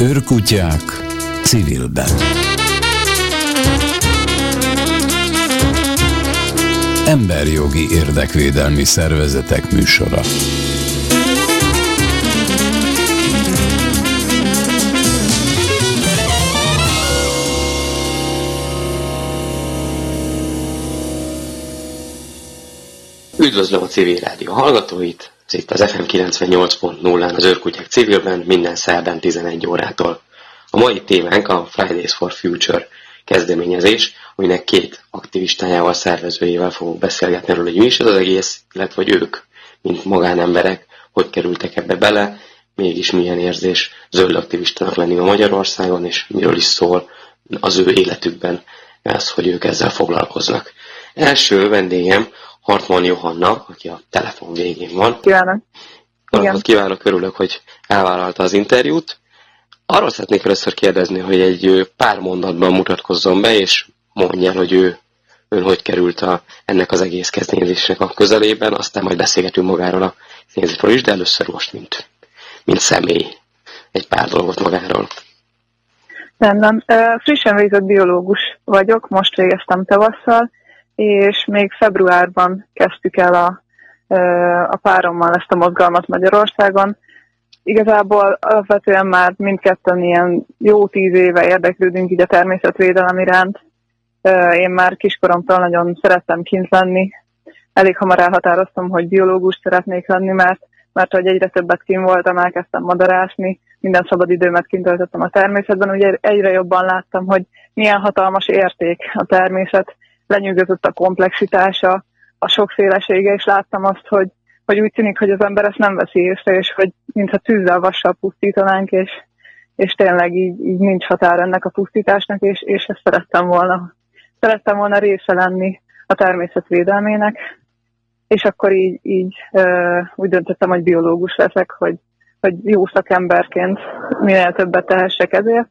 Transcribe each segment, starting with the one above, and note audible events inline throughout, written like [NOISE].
Őrkutyák civilben. Emberjogi érdekvédelmi szervezetek műsora. Üdvözlöm a civil rádió hallgatóit, ez itt az FM 98.0-án az Őrkutyák civilben minden szerdán 11 órától. A mai témánk a Fridays for Future kezdeményezés, aminek két aktivistájával, szervezőjével fogok beszélgetni arról, hogy mi is ez az egész, illetve hogy ők, mint magánemberek, hogy kerültek ebbe bele, mégis milyen érzés zöld aktivistának lenni a Magyarországon, és miről is szól az ő életükben az, hogy ők ezzel foglalkoznak. Első vendégem Hartman Johanna, aki a telefon végén van. Kívánok! Igen. Kívánok, örülök, hogy elvállalta az interjút. Arról szeretnék először kérdezni, hogy egy pár mondatban mutatkozzon be, és mondja hogy ő ön hogy került a, ennek az egész kezdeményezésnek a közelében, aztán majd beszélgetünk magáról a kezdeményezésről is, de először most, mint, mint személy, egy pár dolgot magáról. Rendben. Frissen végzett biológus vagyok, most végeztem tavasszal, és még februárban kezdtük el a, a párommal ezt a mozgalmat Magyarországon. Igazából alapvetően már mindketten ilyen jó tíz éve érdeklődünk így a természetvédelem iránt. Én már kiskoromtól nagyon szerettem kint lenni. Elég hamar elhatároztam, hogy biológus szeretnék lenni, mert, mert hogy egyre többet kint voltam, elkezdtem madarásni, minden szabad időmet kint töltöttem a természetben, ugye egyre jobban láttam, hogy milyen hatalmas érték a természet, lenyűgözött a komplexitása, a sokfélesége, és láttam azt, hogy, hogy úgy tűnik, hogy az ember ezt nem veszi észre, és hogy mintha tűzzel, vassal pusztítanánk, és, és tényleg így, így nincs határ ennek a pusztításnak, és, és ezt szerettem volna. Szerettem volna része lenni a természetvédelmének, és akkor így, így úgy döntöttem, hogy biológus leszek, hogy, hogy jó szakemberként minél többet tehessek ezért,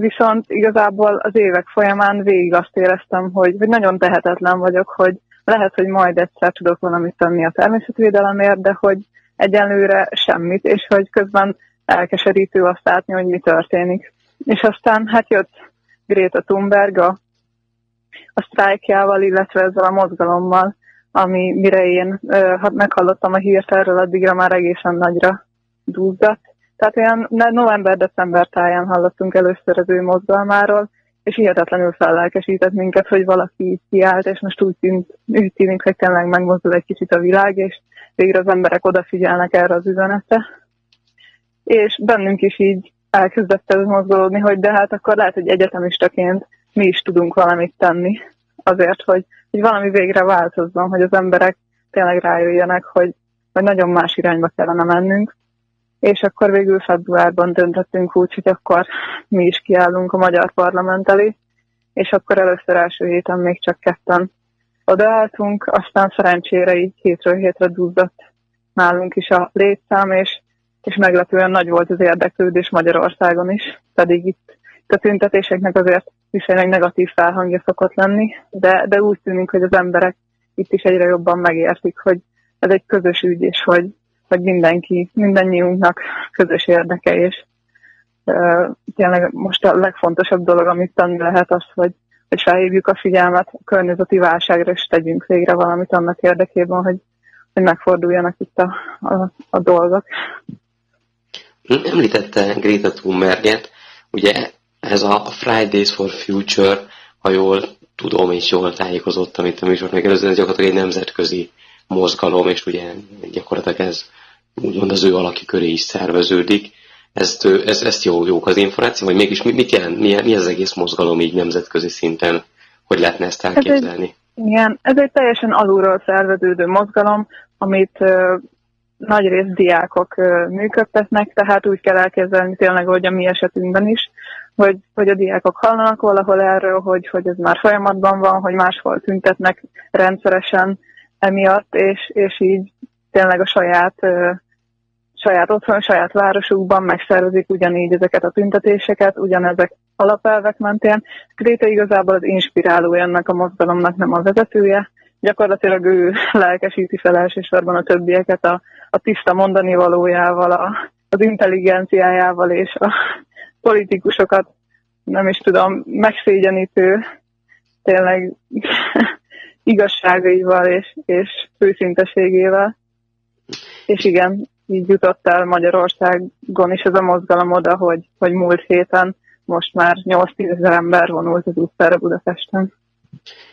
Viszont igazából az évek folyamán végig azt éreztem, hogy, hogy nagyon tehetetlen vagyok, hogy lehet, hogy majd egyszer tudok valamit tenni a természetvédelemért, de hogy egyenlőre semmit, és hogy közben elkeserítő azt látni, hogy mi történik. És aztán hát jött Greta Thunberg a, a sztrájkjával, illetve ezzel a mozgalommal, ami mire én ö, meghallottam a hírt erről, addigra már egészen nagyra dúzzadt, tehát olyan november-december táján hallottunk először az ő mozgalmáról, és hihetetlenül fellelkesített minket, hogy valaki így kiállt, és most úgy tűnt, úgy tűnik, hogy tényleg megmozdul egy kicsit a világ, és végre az emberek odafigyelnek erre az üzenetre. És bennünk is így elkezdett ez mozgolódni, hogy de hát akkor lehet, hogy egyetemistaként mi is tudunk valamit tenni azért, hogy, hogy valami végre változzon, hogy az emberek tényleg rájöjjenek, hogy, hogy nagyon más irányba kellene mennünk és akkor végül februárban döntöttünk úgy, hogy akkor mi is kiállunk a magyar parlament elé, és akkor először első héten még csak ketten odaálltunk, aztán szerencsére így hétről hétre duzzadt nálunk is a létszám, és, és meglepően nagy volt az érdeklődés Magyarországon is, pedig itt a tüntetéseknek azért viszonylag negatív felhangja szokott lenni, de, de úgy tűnik, hogy az emberek itt is egyre jobban megértik, hogy ez egy közös ügy, és hogy, hogy mindenki, mindannyiunknak közös érdeke, és uh, tényleg most a legfontosabb dolog, amit tenni lehet az, hogy, hogy felhívjuk a figyelmet a környezeti válságra, és tegyünk végre valamit annak érdekében, hogy, hogy megforduljanak itt a, a, a dolgok. Említette Greta Thunberget, ugye ez a Fridays for Future, ha jól tudom és jól tájékozottam itt a műsort megelőzően, gyakorlatilag egy nemzetközi mozgalom, és ugye gyakorlatilag ez úgymond az ő alaki köré is szerveződik. Ezt, ez, ezt jó, jók az információ, vagy mégis mit jelent, mi, mi az egész mozgalom így nemzetközi szinten, hogy lehetne ezt elképzelni? Ez egy, igen, ez egy teljesen alulról szerveződő mozgalom, amit uh, nagy rész diákok uh, működtetnek, tehát úgy kell elképzelni tényleg, hogy a mi esetünkben is, hogy, hogy a diákok hallanak valahol erről, hogy, hogy ez már folyamatban van, hogy máshol tüntetnek rendszeresen emiatt, és, és így tényleg a saját, saját otthon, saját városukban megszervezik ugyanígy ezeket a tüntetéseket, ugyanezek alapelvek mentén. Gréta igazából az inspirálója ennek a mozgalomnak, nem a vezetője. Gyakorlatilag ő [LAUGHS] lelkesíti fel elsősorban a többieket a, a tiszta mondani valójával, a, az intelligenciájával és a, [LAUGHS] politikusokat, nem is tudom, megszégyenítő, tényleg igazságaival és, és őszinteségével. És igen, így jutott el Magyarországon is ez a mozgalom oda, hogy, hogy múlt héten most már 8-10 ezer ember vonult az utcára Budapesten.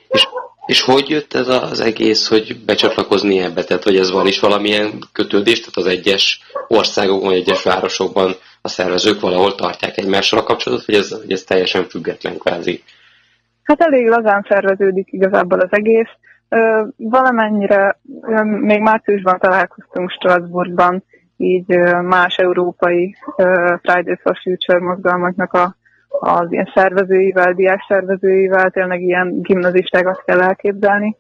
És, és hogy jött ez az egész, hogy becsatlakozni ebbe? Tehát, hogy ez van is valamilyen kötődés, tehát az egyes országokban, egyes városokban a szervezők valahol tartják egymással a kapcsolatot, hogy ez, hogy ez teljesen független kvázi? Hát elég lazán szerveződik igazából az egész. Valamennyire, még márciusban találkoztunk Strasbourgban, így más európai Fridays for Future mozgalmaknak a, az ilyen szervezőivel, diák szervezőivel, tényleg ilyen gimnazistákat kell elképzelni.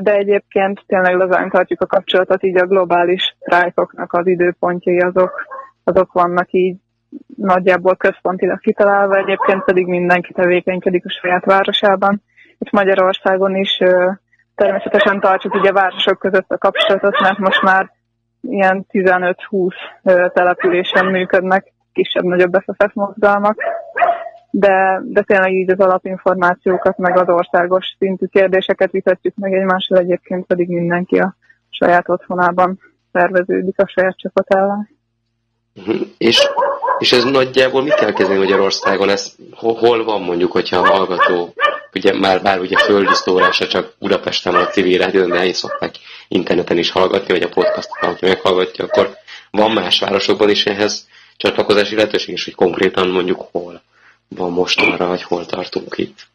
De egyébként tényleg lazán tartjuk a kapcsolatot, így a globális sztrájkoknak az időpontjai azok, azok vannak így nagyjából központilag kitalálva, egyébként pedig mindenki tevékenykedik a saját városában. Itt Magyarországon is természetesen tartjuk ugye a városok között a kapcsolatot, mert most már ilyen 15-20 településen működnek kisebb-nagyobb FFF mozgalmak, de, de tényleg így az alapinformációkat, meg az országos szintű kérdéseket vitatjuk meg egymással, egyébként pedig mindenki a saját otthonában szerveződik a saját csapatával. Uh-huh. És és ez nagyjából mit kell kezdeni Magyarországon? Ez hol van mondjuk, hogyha a hallgató, ugye már bár ugye földisztórása csak Budapesten van a civil rádió, de nehéz szokták interneten is hallgatni, vagy a podcastot, hogyha meghallgatja, akkor van más városokban is ehhez csatlakozási lehetőség, és hogy konkrétan mondjuk hol van most arra, hogy hol tartunk itt.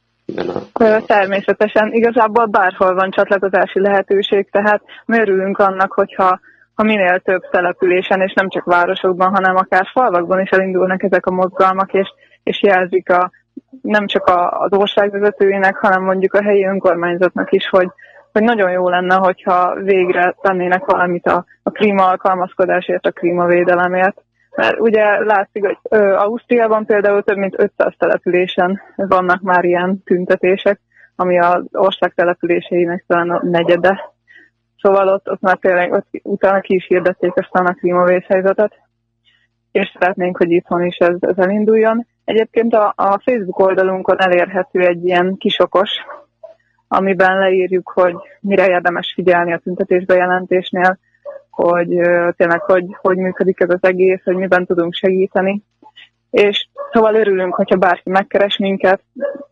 A... Természetesen, igazából bárhol van csatlakozási lehetőség, tehát mi örülünk annak, hogyha ha minél több településen, és nem csak városokban, hanem akár falvakban is elindulnak ezek a mozgalmak, és, és jelzik a, nem csak a, az országvezetőinek, hanem mondjuk a helyi önkormányzatnak is, hogy, hogy nagyon jó lenne, hogyha végre tennének valamit a, a klímaalkalmazkodásért, a klímavédelemért. Mert ugye látszik, hogy ö, Ausztriában például több mint 500 településen vannak már ilyen tüntetések, ami az ország településeinek talán a negyede Szóval ott, ott már tényleg ott utána ki is hirdették aztán a klímavészhelyzetet, és szeretnénk, hogy itthon is ez, ez elinduljon. Egyébként a, a Facebook oldalunkon elérhető egy ilyen kisokos, amiben leírjuk, hogy mire érdemes figyelni a tüntetésbejelentésnél, hogy tényleg hogy, hogy működik ez az egész, hogy miben tudunk segíteni. És szóval örülünk, hogyha bárki megkeres minket,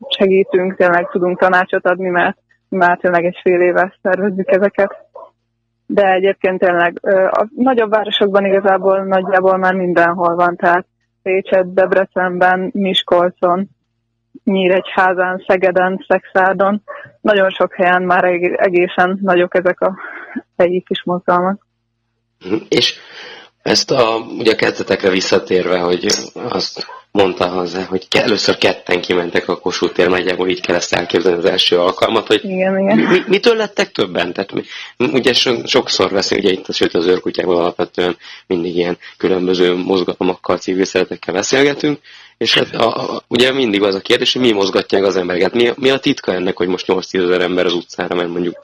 segítünk, tényleg tudunk tanácsot adni, mert már tényleg egy fél éve szervezzük ezeket de egyébként tényleg a nagyobb városokban igazából nagyjából már mindenhol van, tehát Pécset, Debrecenben, Miskolcon, Nyíregyházán, Szegeden, Szexádon. Nagyon sok helyen már egészen nagyok ezek a helyi kis mozgalmak. És ezt a, ugye a kezdetekre visszatérve, hogy azt mondta hozzá, hogy először ketten kimentek a Kossuth tér, nagyjából így kell ezt elképzelni az első alkalmat, hogy igen, igen. Mi, mitől lettek többen? Tehát mi, ugye so, sokszor veszünk, ugye itt, sőt az őrkutyákban alapvetően mindig ilyen különböző mozgalmakkal, civil szeretekkel beszélgetünk, és hát a, a, ugye mindig az a kérdés, hogy mi mozgatják az embereket. Mi, mi a titka ennek, hogy most 8-10 ezer ember az utcára ment mondjuk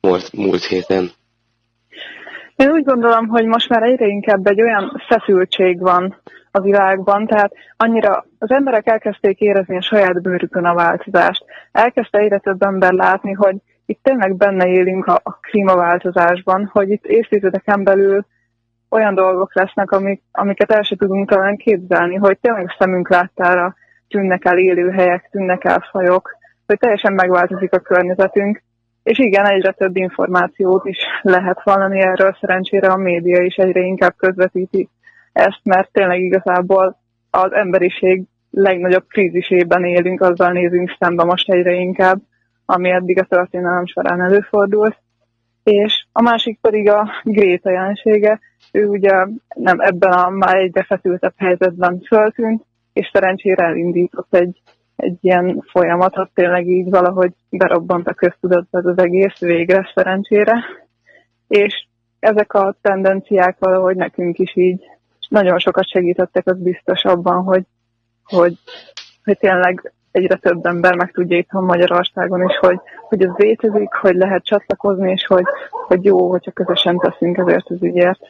múlt, múlt héten? Én úgy gondolom, hogy most már egyre inkább egy olyan feszültség van a világban, tehát annyira az emberek elkezdték érezni a saját bőrükön a változást. Elkezdte egyre több ember látni, hogy itt tényleg benne élünk a, a klímaváltozásban, hogy itt évtizedeken belül olyan dolgok lesznek, amik, amiket el sem tudunk talán képzelni, hogy tényleg szemünk láttára tűnnek el élőhelyek, tűnnek el fajok, hogy teljesen megváltozik a környezetünk, és igen, egyre több információt is lehet hallani erről, szerencsére a média is egyre inkább közvetíti ezt, mert tényleg igazából az emberiség legnagyobb krízisében élünk, azzal nézünk szembe most egyre inkább, ami eddig a történelem során előfordult. És a másik pedig a Gréta jelensége. Ő ugye nem ebben a már egyre feszültebb helyzetben föltűnt, és szerencsére elindított egy, egy ilyen folyamatot, tényleg így valahogy berobbant a köztudatba az egész végre szerencsére. És ezek a tendenciák valahogy nekünk is így nagyon sokat segítettek, az biztos abban, hogy, hogy, hogy tényleg egyre több ember meg tudja itthon Magyarországon is, hogy, hogy ez létezik, hogy lehet csatlakozni, és hogy, hogy jó, hogyha közösen teszünk ezért az ügyért.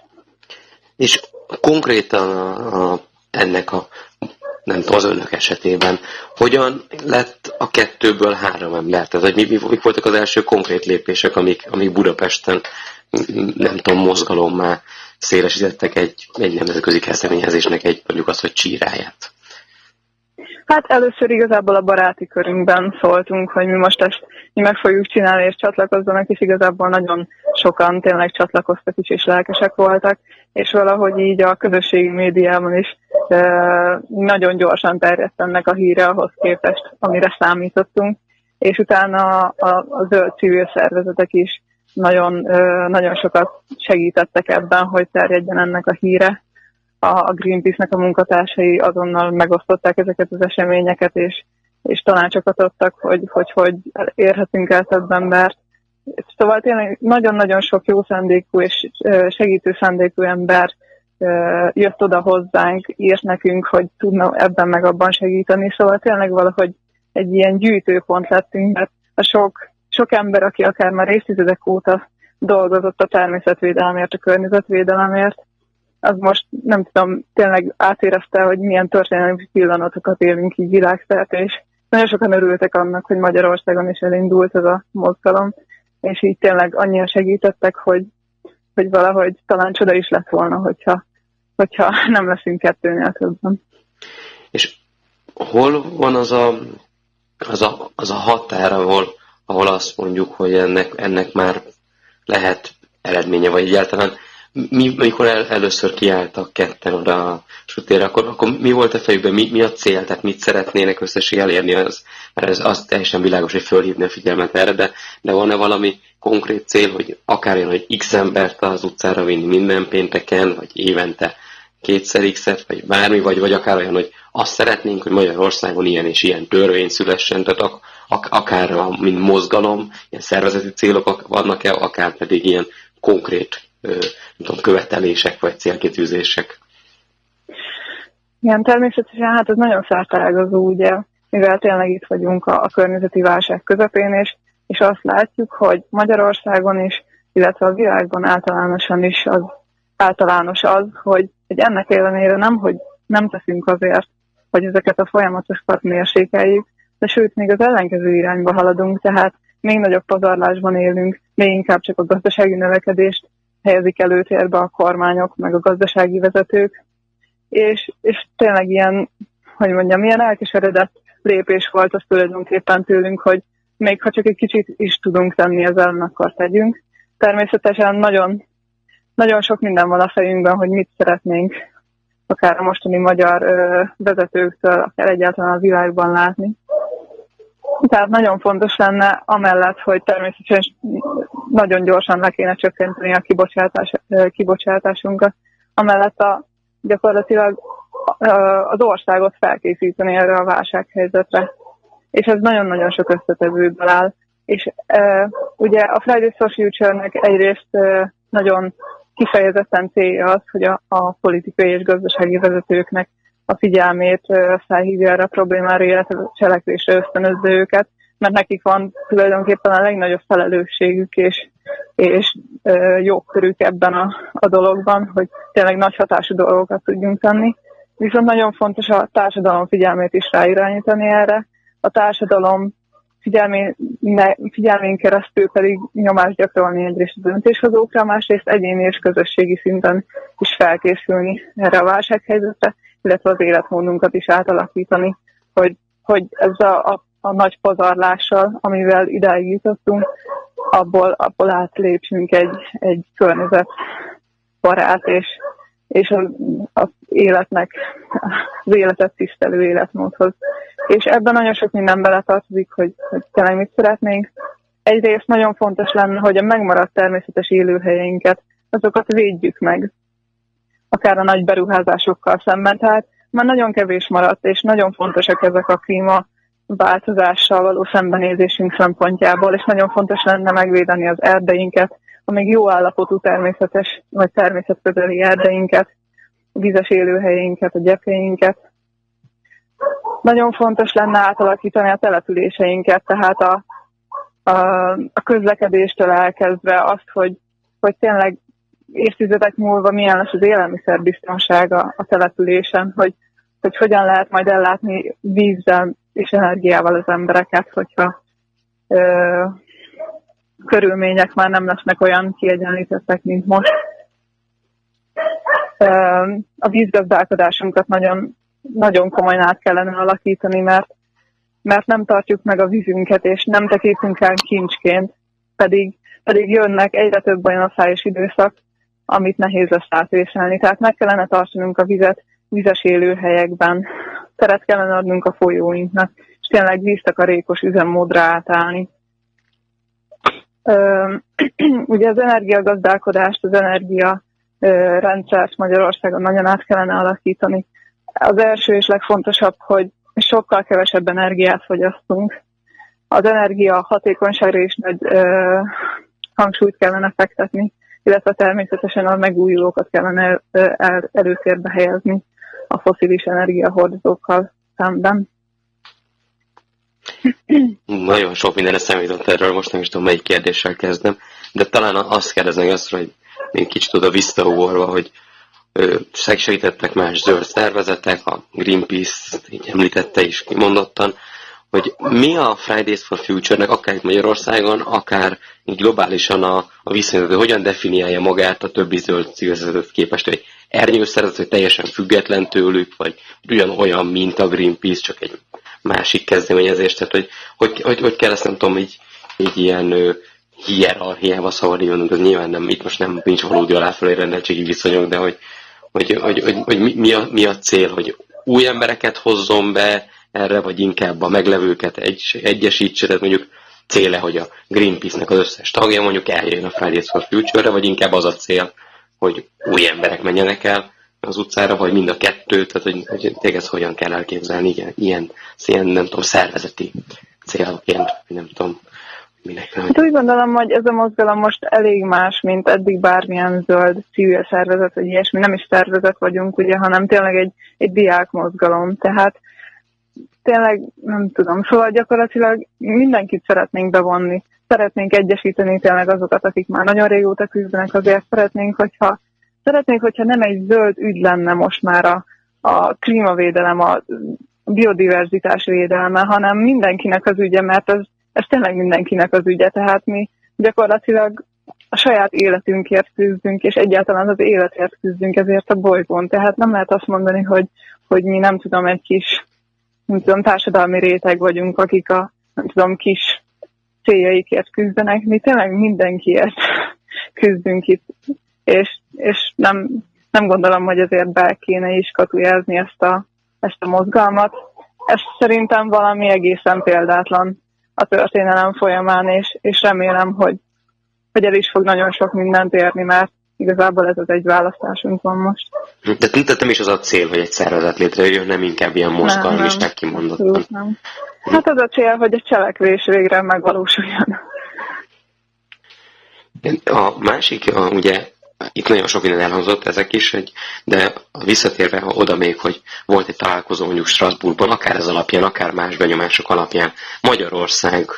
És konkrétan a, a, ennek a nem tudom, az önök esetében. Hogyan lett a kettőből három ember? Tehát, hogy mi, mi, mik voltak az első konkrét lépések, amik, amik Budapesten, nem tudom, mozgalommá szélesítettek egy, egy nemzetközi kezdeményezésnek egy, mondjuk azt, hogy csíráját? Hát először igazából a baráti körünkben szóltunk, hogy mi most ezt mi meg fogjuk csinálni, és csatlakozzanak, és igazából nagyon sokan tényleg csatlakoztak is, és lelkesek voltak, és valahogy így a közösségi médiában is e, nagyon gyorsan terjedt ennek a híre ahhoz képest, amire számítottunk, és utána a, a, a zöld civil szervezetek is nagyon, nagyon sokat segítettek ebben, hogy terjedjen ennek a híre, a Greenpeace-nek a munkatársai azonnal megosztották ezeket az eseményeket, és, és tanácsokat adtak, hogy, hogy hogy érhetünk el több embert. Szóval tényleg nagyon-nagyon sok jó szándékú és segítő szándékú ember jött oda hozzánk, írt nekünk, hogy tudna ebben meg abban segíteni. Szóval tényleg valahogy egy ilyen gyűjtőpont lettünk, mert a sok, sok ember, aki akár már évtizedek óta dolgozott a természetvédelemért, a környezetvédelemért, az most nem tudom, tényleg átérezte, hogy milyen történelmi pillanatokat élünk így világszerte, és nagyon sokan örültek annak, hogy Magyarországon is elindult ez a mozgalom, és így tényleg annyira segítettek, hogy, hogy valahogy talán csoda is lett volna, hogyha, hogyha nem leszünk kettőnél többen. És hol van az a, az a, az a határ, ahol, ahol azt mondjuk, hogy ennek, ennek már lehet eredménye, vagy egyáltalán mi, mikor el, először kiálltak ketten oda a sütére, akkor, akkor mi volt a fejükben, mi, mi a cél, tehát mit szeretnének összesen elérni, az, mert ez az teljesen világos, hogy fölhívni a figyelmet erre, de, de van-e valami konkrét cél, hogy akár jön, hogy x embert az utcára vinni minden pénteken, vagy évente kétszer x vagy bármi, vagy, vagy akár olyan, hogy azt szeretnénk, hogy Magyarországon ilyen és ilyen törvény szülessen, tehát ak- ak- akár mint mozgalom, ilyen szervezeti célok vannak-e, akár pedig ilyen konkrét tudom, követelések vagy célkitűzések? Igen, természetesen hát ez nagyon szertágazó, ugye, mivel tényleg itt vagyunk a, a környezeti válság közepén, és, és azt látjuk, hogy Magyarországon is, illetve a világban általánosan is az általános az, hogy, hogy ennek ellenére nem, hogy nem teszünk azért, hogy ezeket a folyamatokat mérsékeljük, de sőt, még az ellenkező irányba haladunk, tehát még nagyobb pazarlásban élünk, még inkább csak a gazdasági növekedést helyezik előtérbe a kormányok, meg a gazdasági vezetők, és, és tényleg ilyen, hogy mondjam, ilyen elkeseredett lépés volt az tulajdonképpen tőlünk, hogy még ha csak egy kicsit is tudunk tenni ezzel, akkor tegyünk. Természetesen nagyon, nagyon sok minden van a fejünkben, hogy mit szeretnénk akár a mostani magyar ö, vezetőktől, akár egyáltalán a világban látni. Tehát nagyon fontos lenne, amellett, hogy természetesen nagyon gyorsan le kéne csökkenteni a kibocsátás, kibocsátásunkat, amellett a, gyakorlatilag az országot felkészíteni erre a válsághelyzetre. És ez nagyon-nagyon sok összetevőből áll. És e, ugye a Fridays for Future-nek egyrészt e, nagyon kifejezetten célja az, hogy a, a politikai és gazdasági vezetőknek a figyelmét felhívja erre a problémára, illetve cselekvésre ösztönözze őket, mert nekik van tulajdonképpen a legnagyobb felelősségük és, és jogkörük ebben a, a dologban, hogy tényleg nagy hatású dolgokat tudjunk tenni. Viszont nagyon fontos a társadalom figyelmét is ráirányítani erre. A társadalom figyelmén, figyelmén keresztül pedig nyomást gyakorolni egyrészt a döntéshozókra, másrészt egyéni és közösségi szinten is felkészülni erre a válsághelyzetre, illetve az életmódunkat is átalakítani, hogy, hogy ez a, a, a nagy pazarlással, amivel idáig jutottunk, abból, abból átlépsünk egy, egy környezet barát és, és az, az életnek, az életet tisztelő életmódhoz. És ebben nagyon sok minden beletartozik, hogy, hogy tényleg mit szeretnénk. Egyrészt nagyon fontos lenne, hogy a megmaradt természetes élőhelyeinket, azokat védjük meg akár a nagy beruházásokkal szemben. Tehát már nagyon kevés maradt, és nagyon fontosak ezek a klíma változással való szembenézésünk szempontjából, és nagyon fontos lenne megvédeni az erdeinket, a még jó állapotú természetes vagy természetközeli erdeinket, a vizes élőhelyeinket, a gyepjeinket. Nagyon fontos lenne átalakítani a településeinket, tehát a, a, a közlekedéstől elkezdve azt, hogy, hogy tényleg évtizedek múlva milyen lesz az élelmiszerbiztonsága a településen, hogy, hogy hogyan lehet majd ellátni vízzel és energiával az embereket, hogyha ö, körülmények már nem lesznek olyan kiegyenlítettek, mint most. Ö, a vízgazdálkodásunkat nagyon, nagyon komolyan át kellene alakítani, mert, mert nem tartjuk meg a vízünket, és nem tekintünk el kincsként, pedig, pedig jönnek egyre több olyan szájos időszak, amit nehéz lesz átvészelni. Tehát meg kellene tartanunk a vizet vizes élőhelyekben, teret kellene adnunk a folyóinknak, és tényleg víztakarékos üzemmódra átállni. [CLEARS THROAT] ugye az energiagazdálkodást, az energia rendszert Magyarországon nagyon át kellene alakítani. Az első és legfontosabb, hogy sokkal kevesebb energiát fogyasztunk. Az energia hatékonyságra is nagy ö, hangsúlyt kellene fektetni, illetve természetesen a megújulókat kellene el, előtérbe helyezni a foszilis energiahordozókkal szemben. Nagyon sok minden számított erről, most nem is tudom, melyik kérdéssel kezdem, de talán azt kérdezem azt, hogy még kicsit oda visszaugorva, hogy segítettek más zöld szervezetek, a Greenpeace így említette is kimondottan, hogy mi a Fridays for Future-nek, akár itt Magyarországon, akár globálisan a, a viszonyat, hogy hogyan definiálja magát a többi zöld civilizációt képest, hogy ernyőszervezet, hogy teljesen független tőlük, vagy olyan, mint a Greenpeace, csak egy másik kezdeményezés, tehát hogy, hogy, hogy, hogy kell ezt nem tudom, így, így ilyen hierarchiába szabadulnunk, az nyilván nem, itt most nem nincs valódi aláfelé rendeltségi viszonyok, de hogy, hogy, hogy, hogy, hogy mi, a, mi a cél, hogy új embereket hozzon be erre, vagy inkább a meglevőket egy, egyesítse, tehát mondjuk céle, hogy a Greenpeace-nek az összes tagja mondjuk eljön a Fridays for Future-re, vagy inkább az a cél, hogy új emberek menjenek el az utcára, vagy mind a kettő, tehát hogy, hogy ezt hogyan kell elképzelni, igen, ilyen, ilyen, nem tudom, szervezeti célként, nem tudom, minek. Hát úgy gondolom, hogy ez a mozgalom most elég más, mint eddig bármilyen zöld civil szervezet, vagy ilyesmi, nem is szervezet vagyunk, ugye, hanem tényleg egy, egy diák mozgalom, tehát tényleg nem tudom, szóval gyakorlatilag mindenkit szeretnénk bevonni. Szeretnénk egyesíteni tényleg azokat, akik már nagyon régóta küzdenek, azért szeretnénk, hogyha szeretnénk, hogyha nem egy zöld ügy lenne most már a, a klímavédelem, a biodiverzitás védelme, hanem mindenkinek az ügye, mert ez, ez tényleg mindenkinek az ügye, tehát mi gyakorlatilag a saját életünkért küzdünk, és egyáltalán az életért küzdünk ezért a bolygón. Tehát nem lehet azt mondani, hogy, hogy mi nem tudom, egy kis nem tudom, társadalmi réteg vagyunk, akik a, nem tudom, kis céljaikért küzdenek. Mi tényleg mindenkiért [LAUGHS] küzdünk itt, és, és nem, nem gondolom, hogy azért be kéne is katujázni ezt a, ezt a mozgalmat. Ez szerintem valami egészen példátlan a történelem folyamán, és, és remélem, hogy, hogy el is fog nagyon sok mindent érni, mert igazából ez az egy választásunk van most. De tehát nem is az a cél, hogy egy szervezet létrejöjjön, nem inkább ilyen mozgalmi is kimondottan. Nem. Hát az a cél, hogy a cselekvés végre megvalósuljon. A másik, a, ugye itt nagyon sok minden elhangzott ezek is, hogy, de visszatérve oda még, hogy volt egy találkozó mondjuk Strasbourgban, akár ez alapján, akár más benyomások alapján, Magyarország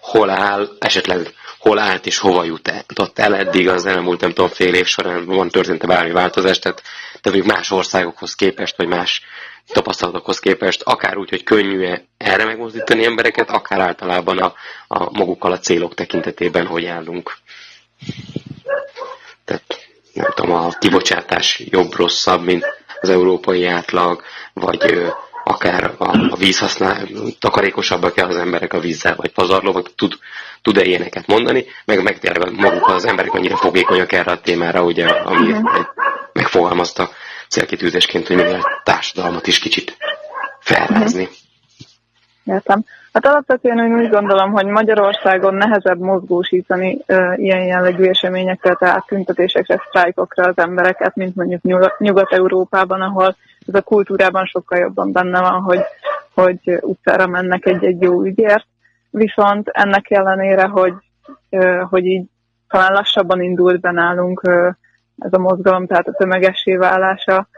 hol áll, esetleg hol állt és hova jutott el eddig az elmúlt, nem tudom, fél év során van történt-e bármi változás, tehát, tehát más országokhoz képest, vagy más tapasztalatokhoz képest, akár úgy, hogy könnyű -e erre megmozdítani embereket, akár általában a, a magukkal a célok tekintetében, hogy állunk. Tehát nem tudom, a kibocsátás jobb-rosszabb, mint az európai átlag, vagy akár a, a vízhasznál, takarékosabbak kell az emberek a vízzel, vagy pazarlóak, tud, tud-e ilyeneket mondani, meg, meg tényleg maguk az emberek annyira fogékonyak erre a témára, ugye, ami uh-huh. megfogalmazta célkitűzésként, hogy minél társadalmat is kicsit felrázni. Uh-huh. Értem. Hát alapvetően én úgy gondolom, hogy Magyarországon nehezebb mozgósítani uh, ilyen jellegű eseményekre, tehát tüntetésekre, sztrájkokra az embereket, mint mondjuk Nyugat-Európában, ahol ez a kultúrában sokkal jobban benne van, hogy, hogy utcára mennek egy-egy jó ügyért. Viszont ennek ellenére, hogy, hogy így talán lassabban indult be nálunk ez a mozgalom, tehát a tömegessé válása,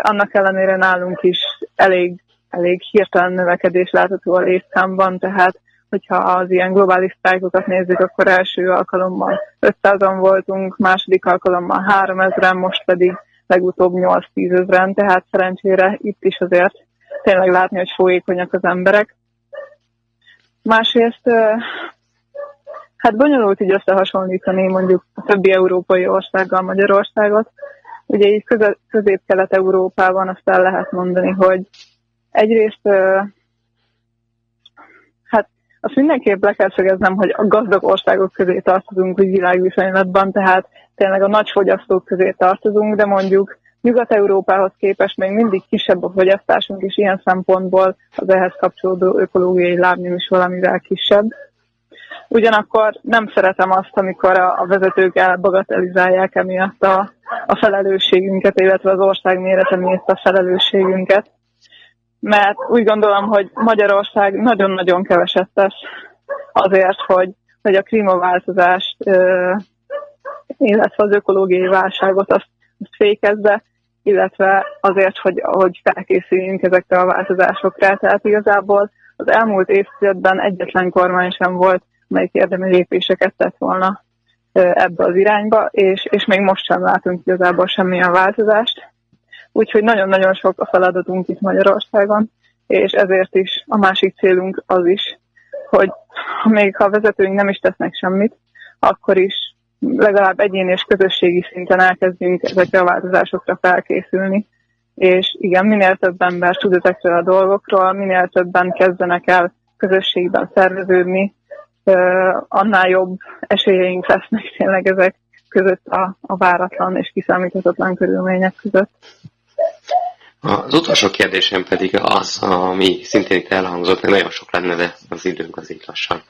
annak ellenére nálunk is elég elég hirtelen növekedés látható a létszámban, tehát hogyha az ilyen globális sztrájkokat nézzük, akkor első alkalommal 500-an voltunk, második alkalommal 3000-en, most pedig legutóbb 8-10 ezeren, tehát szerencsére itt is azért tényleg látni, hogy folyékonyak az emberek. Másrészt hát bonyolult így összehasonlítani mondjuk a többi európai országgal Magyarországot. Ugye így közép-kelet-európában azt el lehet mondani, hogy egyrészt hát azt mindenképp le kell szögeznem, hogy a gazdag országok közé tartozunk úgy világviszonylatban, tehát tényleg a nagy fogyasztók közé tartozunk, de mondjuk Nyugat-Európához képest még mindig kisebb a fogyasztásunk, és ilyen szempontból az ehhez kapcsolódó ökológiai lábnyom is valamivel kisebb. Ugyanakkor nem szeretem azt, amikor a, vezetők elbagatelizálják emiatt a, a felelősségünket, illetve az ország mérete miatt a felelősségünket. Mert úgy gondolom, hogy Magyarország nagyon-nagyon keveset tesz azért, hogy, hogy a klímaváltozást, illetve az ökológiai válságot azt, azt fékezze, illetve azért, hogy, hogy felkészüljünk ezekre a változásokra. Tehát igazából az elmúlt évtizedben egyetlen kormány sem volt, melyik érdemi lépéseket tett volna ebbe az irányba, és, és még most sem látunk igazából semmilyen változást. Úgyhogy nagyon-nagyon sok a feladatunk itt Magyarországon, és ezért is a másik célunk az is, hogy még ha a vezetőink nem is tesznek semmit, akkor is legalább egyéni és közösségi szinten elkezdünk ezekre a változásokra felkészülni. És igen, minél több ember tud ezekről a dolgokról, minél többen kezdenek el közösségben szerveződni, annál jobb esélyeink lesznek tényleg ezek között a, a váratlan és kiszámíthatatlan körülmények között. Az utolsó kérdésem pedig az, ami szintén itt elhangzott, mert nagyon sok lenne, de az időnk az itt lassan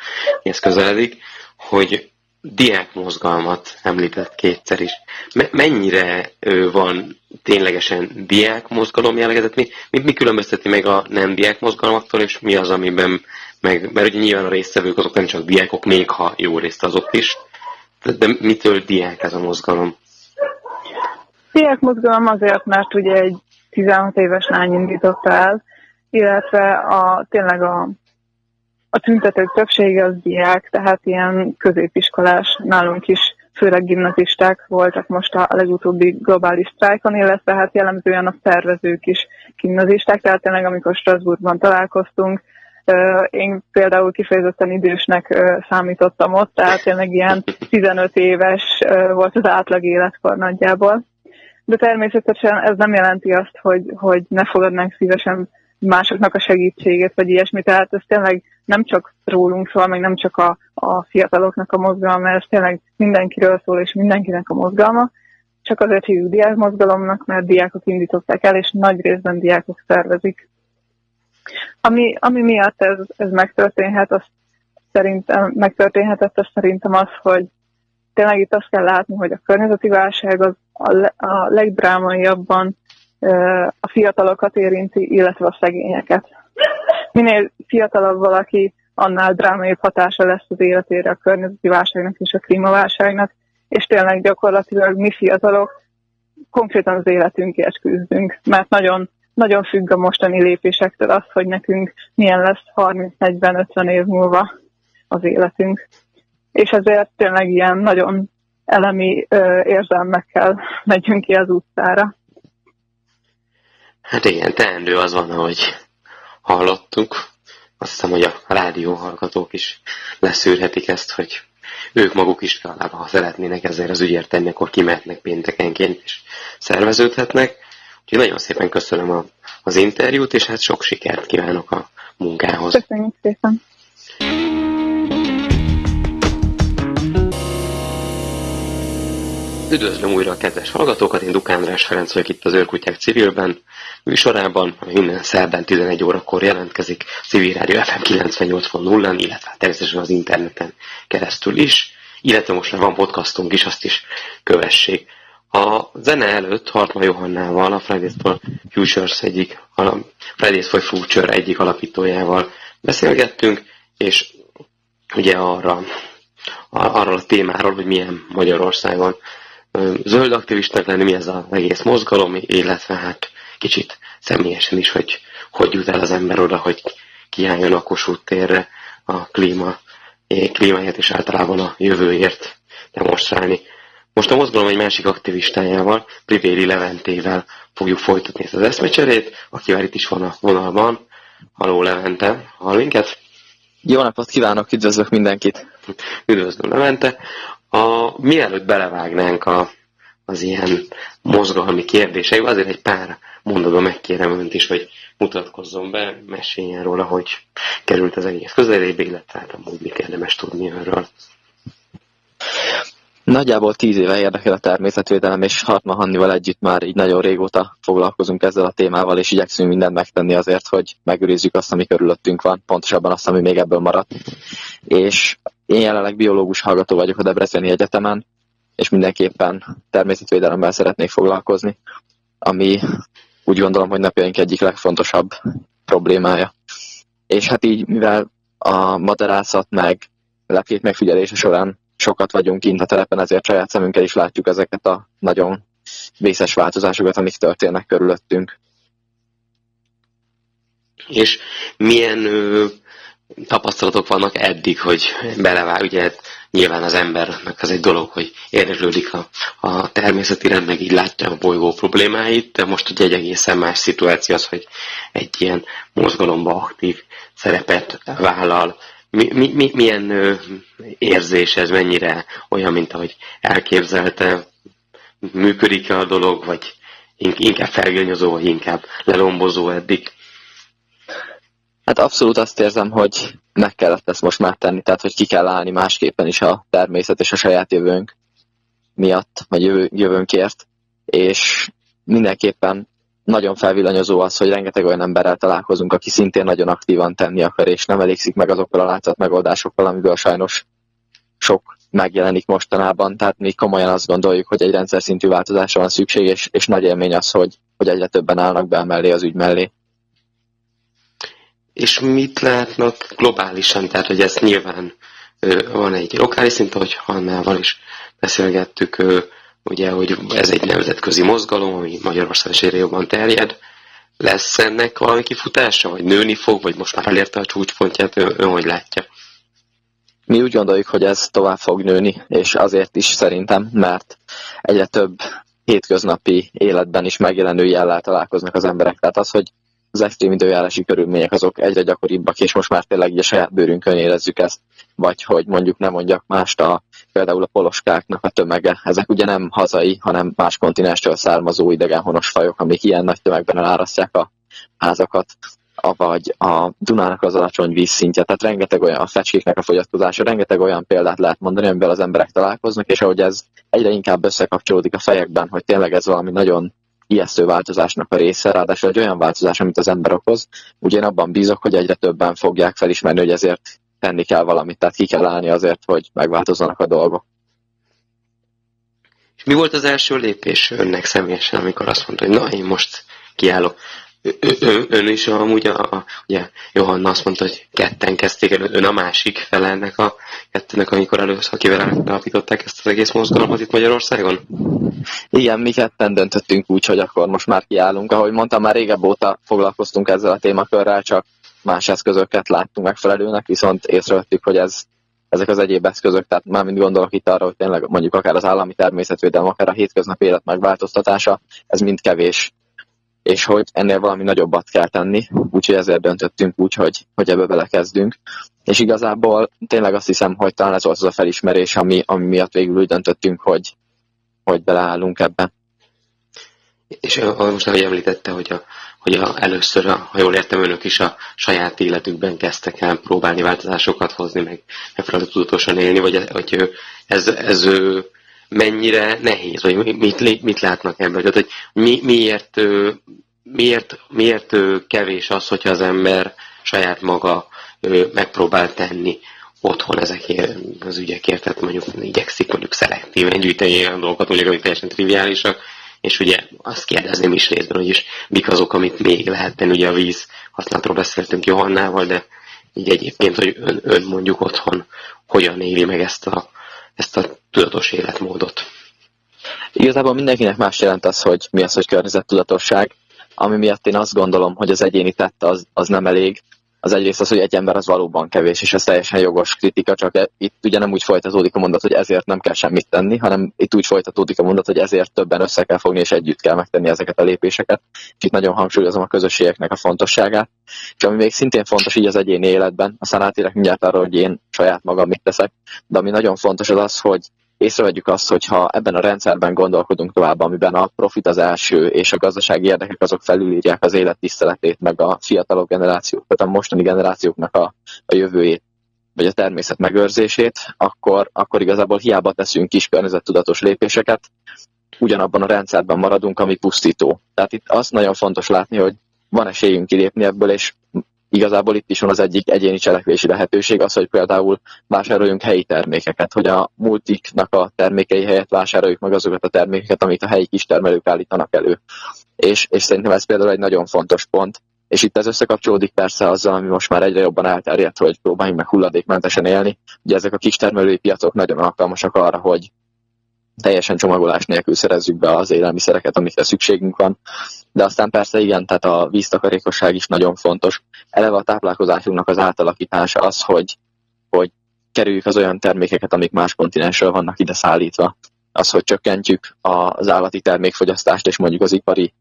ez közeledik, hogy diákmozgalmat említett kétszer is. mennyire van ténylegesen diákmozgalom jellegezett? Mi, mi, mi különbözteti meg a nem diákmozgalmaktól, és mi az, amiben meg, mert ugye nyilván a résztvevők azok nem csak diákok, még ha jó részt azok is, de, de mitől diák ez a mozgalom? Diák mozgalom azért, mert ugye egy 16 éves lány indította el, illetve a, tényleg a a tüntetők többsége az diák, tehát ilyen középiskolás, nálunk is főleg gimnazisták voltak most a legutóbbi globális sztrájkon, illetve hát jellemzően a szervezők is gimnazisták, tehát tényleg amikor Strasbourgban találkoztunk, én például kifejezetten idősnek számítottam ott, tehát tényleg ilyen 15 éves volt az átlag életkor nagyjából. De természetesen ez nem jelenti azt, hogy, hogy ne fogadnánk szívesen másoknak a segítségét, vagy ilyesmi. Tehát ez tényleg nem csak rólunk szól, meg nem csak a, a fiataloknak a mozgalma, ez tényleg mindenkiről szól, és mindenkinek a mozgalma. Csak azért hívjuk diák mozgalomnak, mert diákok indították el, és nagy részben diákok szervezik. Ami, ami miatt ez, ez megtörténhet, az szerintem megtörténhetett, az szerintem az, hogy tényleg itt azt kell látni, hogy a környezeti válság az a, a legdrámaiabban a fiatalokat érinti, illetve a szegényeket. Minél fiatalabb valaki, annál drámaibb hatása lesz az életére a környezeti válságnak és a klímaválságnak, és tényleg gyakorlatilag mi fiatalok konkrétan az életünkért küzdünk, mert nagyon, nagyon függ a mostani lépésektől az, hogy nekünk milyen lesz 30-40-50 év múlva az életünk. És ezért tényleg ilyen nagyon elemi ö, érzelmekkel megyünk ki az utcára. Hát igen, teendő az van, ahogy hallottuk. Azt hiszem, hogy a rádió hallgatók is leszűrhetik ezt, hogy ők maguk is legalább, ha szeretnének ezzel az ügyért tenni, akkor kimehetnek péntekenként és szerveződhetnek. Úgyhogy nagyon szépen köszönöm a, az interjút, és hát sok sikert kívánok a munkához. Köszönjük szépen! Üdvözlöm újra a kedves hallgatókat, én Dukán András Ferenc vagyok itt az Őrkutyák civilben műsorában, ami minden szerdán 11 órakor jelentkezik Civil Rádió FM 98.0-an, illetve természetesen az interneten keresztül is, illetve most már van podcastunk is, azt is kövessék. A zene előtt Hartma Johannával, a Fridays for Futures egyik, a Fridays for Future egyik alapítójával beszélgettünk, és ugye arra, arról a témáról, hogy milyen Magyarországon zöld aktivisták lenni, mi ez az egész mozgalom, illetve hát kicsit személyesen is, hogy hogy jut el az ember oda, hogy kiálljon a Kossuth térre a klíma, klímáért és általában a jövőért demonstrálni. Most a mozgalom egy másik aktivistájával, Privéri Leventével fogjuk folytatni ezt az eszmecserét, akivel itt is van a vonalban. Haló Levente, hall minket? Jó napot kívánok, üdvözlök mindenkit! Üdvözlöm Levente! A, mielőtt belevágnánk a, az ilyen mozgalmi kérdéseibe, azért egy pár mondatban megkérem önt is, hogy mutatkozzon be, meséljen róla, hogy került az egész közelébe, illetve hát amúgy mit érdemes tudni önről. Nagyjából tíz éve érdekel a természetvédelem, és Hartman Hannival együtt már így nagyon régóta foglalkozunk ezzel a témával, és igyekszünk mindent megtenni azért, hogy megőrizzük azt, ami körülöttünk van, pontosabban azt, ami még ebből maradt. És én jelenleg biológus hallgató vagyok a Debreceni Egyetemen, és mindenképpen természetvédelemmel szeretnék foglalkozni, ami úgy gondolom, hogy napjaink egyik legfontosabb problémája. És hát így, mivel a madarászat meg lepkét megfigyelése során sokat vagyunk kint a telepen, ezért saját szemünkkel is látjuk ezeket a nagyon vészes változásokat, amik történnek körülöttünk. És milyen tapasztalatok vannak eddig, hogy belevág, ugye hát nyilván az embernek az egy dolog, hogy érdeklődik a, a természeti rend, meg így látja a bolygó problémáit, de most ugye egy egészen más szituáció az, hogy egy ilyen mozgalomba aktív szerepet vállal, mi, mi, mi, milyen ö, érzés ez, mennyire olyan, mint ahogy elképzelte, működik-e a dolog, vagy inkább felgőnyöző, vagy inkább lelombozó eddig? Hát abszolút azt érzem, hogy meg kellett ezt most már tenni, tehát hogy ki kell állni másképpen is a természet és a saját jövőnk miatt, vagy jövő, jövőnkért, és mindenképpen nagyon felvillanyozó az, hogy rengeteg olyan emberrel találkozunk, aki szintén nagyon aktívan tenni akar, és nem elégszik meg azokkal a látszat megoldásokkal, amiből sajnos sok megjelenik mostanában. Tehát mi komolyan azt gondoljuk, hogy egy rendszer szintű változásra van szükség, és, és nagy élmény az, hogy, hogy egyre többen állnak be mellé az ügy mellé. És mit látnak globálisan? Tehát, hogy ez nyilván van egy lokális szint, ahogy Hannával is beszélgettük, ugye, hogy ez egy nemzetközi mozgalom, ami Magyarország is jobban terjed. Lesz ennek valami kifutása, vagy nőni fog, vagy most már elérte a csúcspontját, ön, ön hogy látja? Mi úgy gondoljuk, hogy ez tovább fog nőni, és azért is szerintem, mert egyre több hétköznapi életben is megjelenő jellel találkoznak az emberek. Tehát az, hogy az extrém időjárási körülmények azok egyre gyakoribbak, és most már tényleg a saját bőrünkön érezzük ezt, vagy hogy mondjuk nem mondjak mást, a, például a poloskáknak a tömege. Ezek ugye nem hazai, hanem más kontinenstől származó idegenhonos fajok, amik ilyen nagy tömegben elárasztják a házakat vagy a Dunának az alacsony vízszintje, tehát rengeteg olyan a fecskéknek a fogyatkozása, rengeteg olyan példát lehet mondani, amivel az emberek találkoznak, és ahogy ez egyre inkább összekapcsolódik a fejekben, hogy tényleg ez valami nagyon ijesztő változásnak a része, ráadásul egy olyan változás, amit az ember okoz. Ugye én abban bízok, hogy egyre többen fogják felismerni, hogy ezért tenni kell valamit, tehát ki kell állni azért, hogy megváltozzanak a dolgok. És mi volt az első lépés önnek személyesen, amikor azt mondta, hogy na, én most kiállok? Ön, ön is amúgy, a, a, ugye Johanna azt mondta, hogy ketten kezdték el, ön a másik fel ennek a kettőnek, amikor először kivel alapították ezt az egész mozgalmat itt Magyarországon? Igen, mi ketten döntöttünk úgy, hogy akkor most már kiállunk. Ahogy mondtam, már régebb óta foglalkoztunk ezzel a témakörrel, csak más eszközöket láttunk megfelelőnek, viszont észrevettük, hogy ez ezek az egyéb eszközök, tehát már mind gondolok itt arra, hogy tényleg mondjuk akár az állami természetvédelem, akár a hétköznapi élet megváltoztatása, ez mind kevés és hogy ennél valami nagyobbat kell tenni, úgyhogy ezért döntöttünk úgy, hogy, hogy ebbe belekezdünk. És igazából tényleg azt hiszem, hogy talán ez volt az a felismerés, ami, ami miatt végül úgy döntöttünk, hogy, hogy beleállunk ebbe. És most, ahogy említette, hogy, a, hogy a, először, a, ha jól értem, önök is a saját életükben kezdtek el próbálni változásokat hozni, meg megfelelő tudatosan élni, vagy, hogy ez, ez, ez mennyire nehéz, vagy mit, mit látnak ebből. Tehát, hogy mi, miért, miért, miért kevés az, hogyha az ember saját maga megpróbál tenni otthon ezekért az ügyekért, tehát mondjuk igyekszik mondjuk szelektíven gyűjteni olyan dolgokat, mondjuk, amik teljesen triviálisak, és ugye azt kérdezném is részben, hogy is mik azok, amit még lehet tenni, ugye a víz használatról beszéltünk Johannával, de így egyébként, hogy ön, ön mondjuk otthon hogyan éli meg ezt a, ezt a tudatos életmódot. Igazából mindenkinek más jelent az, hogy mi az, hogy környezettudatosság, ami miatt én azt gondolom, hogy az egyéni tett az, az nem elég, az egyrészt az, hogy egy ember az valóban kevés, és ez teljesen jogos kritika, csak e- itt ugye nem úgy folytatódik a mondat, hogy ezért nem kell semmit tenni, hanem itt úgy folytatódik a mondat, hogy ezért többen össze kell fogni, és együtt kell megtenni ezeket a lépéseket. És itt nagyon hangsúlyozom a közösségeknek a fontosságát. És ami még szintén fontos így az egyéni életben, aztán átérek mindjárt arra, hogy én saját magam mit teszek, de ami nagyon fontos az az, hogy észrevegyük azt, hogy ha ebben a rendszerben gondolkodunk tovább, amiben a profit az első, és a gazdasági érdekek azok felülírják az élet tiszteletét, meg a fiatalok generációk, tehát a mostani generációknak a, a jövőjét, vagy a természet megőrzését, akkor, akkor igazából hiába teszünk kis környezettudatos lépéseket, ugyanabban a rendszerben maradunk, ami pusztító. Tehát itt az nagyon fontos látni, hogy van esélyünk kilépni ebből, és igazából itt is van az egyik egyéni cselekvési lehetőség, az, hogy például vásároljunk helyi termékeket, hogy a multiknak a termékei helyett vásároljuk meg azokat a termékeket, amit a helyi kistermelők állítanak elő. És, és szerintem ez például egy nagyon fontos pont, és itt ez összekapcsolódik persze azzal, ami most már egyre jobban elterjedt, hogy próbáljunk meg hulladékmentesen élni. Ugye ezek a kistermelői piacok nagyon alkalmasak arra, hogy teljesen csomagolás nélkül szerezzük be az élelmiszereket, amikre szükségünk van. De aztán persze igen, tehát a víztakarékosság is nagyon fontos. Eleve a táplálkozásunknak az átalakítása az, hogy, hogy kerüljük az olyan termékeket, amik más kontinensről vannak ide szállítva. Az, hogy csökkentjük az állati termékfogyasztást, és mondjuk az ipari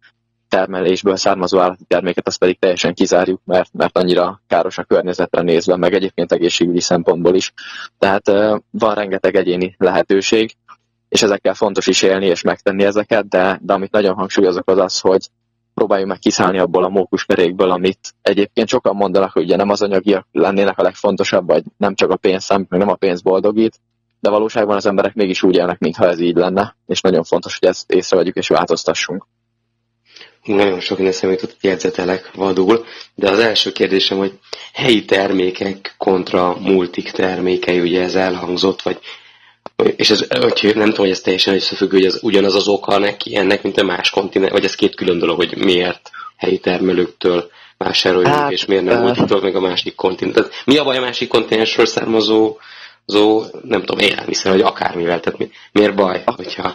termelésből származó állati terméket, azt pedig teljesen kizárjuk, mert, mert annyira káros a környezetre nézve, meg egyébként egészségügyi szempontból is. Tehát van rengeteg egyéni lehetőség, és ezekkel fontos is élni és megtenni ezeket, de, de amit nagyon hangsúlyozok az az, hogy próbáljunk meg kiszállni abból a mókuskerékből, amit egyébként sokan mondanak, hogy ugye nem az anyagiak lennének a legfontosabb, vagy nem csak a pénz számít, meg nem a pénz boldogít, de valóságban az emberek mégis úgy élnek, mintha ez így lenne, és nagyon fontos, hogy ezt észrevegyük és változtassunk. Nagyon sok minden számított jegyzetelek vadul, de az első kérdésem, hogy helyi termékek kontra multik termékei, ugye ez elhangzott, vagy és ez, hogy nem tudom, hogy ez teljesen összefüggő, hogy ez ugyanaz az oka neki ennek, mint a más kontinent, vagy ez két külön dolog, hogy miért helyi termelőktől vásároljuk, hát, és miért nem úgy uh... meg a másik kontinent. Tehát mi a baj a másik kontinensről származó zó, nem tudom, élelmiszer, vagy akármivel, tehát mi, miért baj, hogyha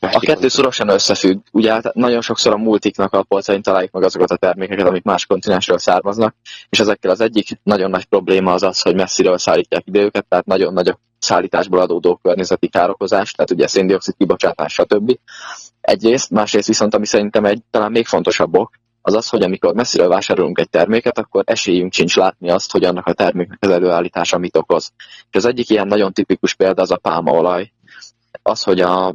a kettő szorosan összefügg. Ugye hát nagyon sokszor a multiknak a polcain találjuk meg azokat a termékeket, amik más kontinensről származnak, és ezekkel az egyik nagyon nagy probléma az az, hogy messziről szállítják ide őket, tehát nagyon nagy szállításból adódó környezeti károkozás, tehát ugye széndiokszid kibocsátás, stb. Egyrészt, másrészt viszont, ami szerintem egy talán még fontosabb ok, az az, hogy amikor messziről vásárolunk egy terméket, akkor esélyünk sincs látni azt, hogy annak a terméknek az előállítása mit okoz. És az egyik ilyen nagyon tipikus példa az a pálmaolaj. Az, hogy a,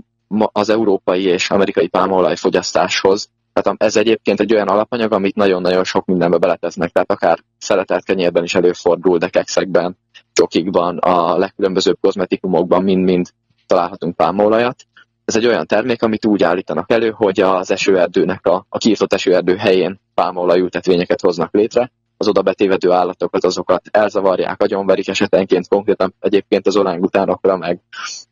az európai és amerikai pálmaolaj fogyasztáshoz, tehát ez egyébként egy olyan alapanyag, amit nagyon-nagyon sok mindenbe beleteznek, tehát akár szeretett kenyérben is előfordul, de kekszekben, csokikban, a legkülönbözőbb kozmetikumokban mind-mind találhatunk pálmaolajat. Ez egy olyan termék, amit úgy állítanak elő, hogy az esőerdőnek, a, a kiirtott esőerdő helyén pálmaolajültetvényeket hoznak létre, az oda betévedő állatokat, azokat elzavarják, agyonverik esetenként, konkrétan egyébként az olángutánokra, meg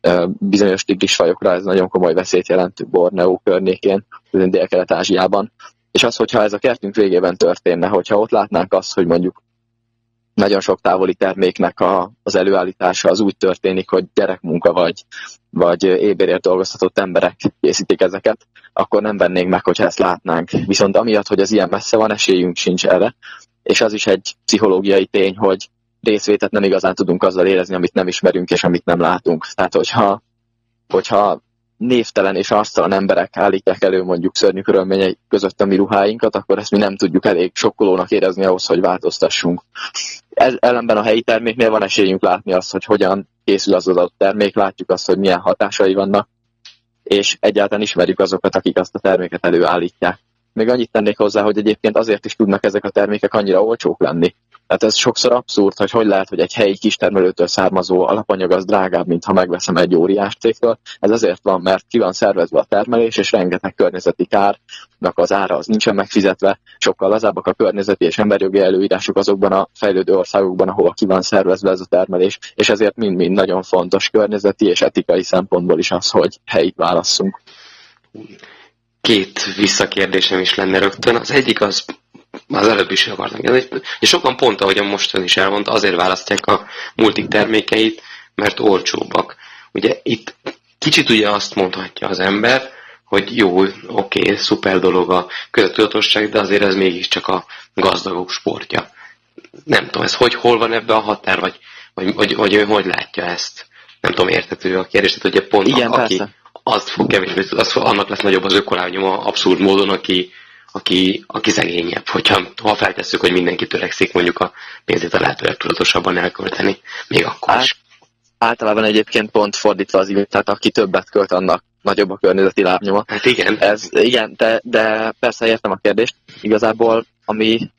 e, bizonyos tigrisfajokra ez nagyon komoly veszélyt jelent Borneo környékén, Dél-Kelet-Ázsiában. És az, hogyha ez a kertünk végében történne, hogyha ott látnánk azt, hogy mondjuk nagyon sok távoli terméknek a, az előállítása az úgy történik, hogy gyerekmunka vagy, vagy ébérért dolgoztatott emberek készítik ezeket, akkor nem vennénk meg, hogyha ezt látnánk. Viszont amiatt, hogy ez ilyen messze van, esélyünk sincs erre, és az is egy pszichológiai tény, hogy részvétet nem igazán tudunk azzal érezni, amit nem ismerünk és amit nem látunk. Tehát, hogyha, hogyha névtelen és arctalan emberek állítják elő mondjuk szörnyű körülményei között a mi ruháinkat, akkor ezt mi nem tudjuk elég sokkolónak érezni ahhoz, hogy változtassunk. Ez, ellenben a helyi terméknél van esélyünk látni azt, hogy hogyan készül az adott termék, látjuk azt, hogy milyen hatásai vannak, és egyáltalán ismerjük azokat, akik azt a terméket előállítják. Még annyit tennék hozzá, hogy egyébként azért is tudnak ezek a termékek annyira olcsók lenni. Tehát ez sokszor abszurd, hogy hogy lehet, hogy egy helyi kistermelőtől származó alapanyag az drágább, mint ha megveszem egy óriás cégtől. Ez azért van, mert ki van szervezve a termelés, és rengeteg környezeti kárnak az ára az nincsen megfizetve, sokkal lazábbak a környezeti és emberjogi előírások azokban a fejlődő országokban, ahol ki van szervezve ez a termelés, és ezért mind-mind nagyon fontos környezeti és etikai szempontból is az, hogy helyit válasszunk két visszakérdésem is lenne rögtön. Az egyik az, az előbb is akartam és sokan pont, ahogyan mostan is elmondta, azért választják a multik termékeit, mert olcsóbbak. Ugye itt kicsit ugye azt mondhatja az ember, hogy jó, oké, okay, szuper dolog a közöttudatosság, de azért ez mégiscsak a gazdagok sportja. nem tudom, ez hogy, hol van ebbe a határ, vagy, vagy, vagy, vagy ő hogy látja ezt? Nem tudom, értető a kérdés, tehát ugye pont Igen, a, aki persze. azt fog kevésbé, az, annak lesz nagyobb az ökolábnyoma abszurd módon, aki, aki, aki szegényebb, hogyha ha feltesszük, hogy mindenki törekszik mondjuk a pénzét a lehető legtudatosabban elkölteni, még akkor is. Általában egyébként pont fordítva az igaz, tehát aki többet költ, annak nagyobb a környezeti lábnyoma. Hát igen, Ez, igen, de, de persze értem a kérdést. Igazából, ami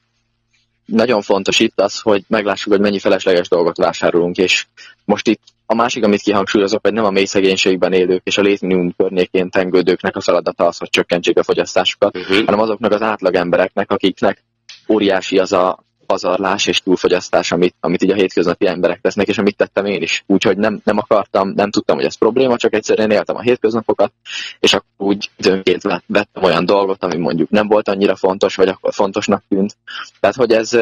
nagyon fontos itt az, hogy meglássuk, hogy mennyi felesleges dolgot vásárolunk, és most itt a másik, amit kihangsúlyozok, hogy nem a mély szegénységben élők és a létminimum környékén tengődőknek a feladata az, hogy csökkentsék a fogyasztásukat, uh-huh. hanem azoknak az átlag embereknek, akiknek óriási az a pazarlás és túlfogyasztás, amit, amit így a hétköznapi emberek tesznek, és amit tettem én is. Úgyhogy nem, nem akartam, nem tudtam, hogy ez probléma, csak egyszerűen éltem a hétköznapokat, és akkor úgy időnként vett- vettem olyan dolgot, ami mondjuk nem volt annyira fontos, vagy akkor fontosnak tűnt. Tehát, hogy ez,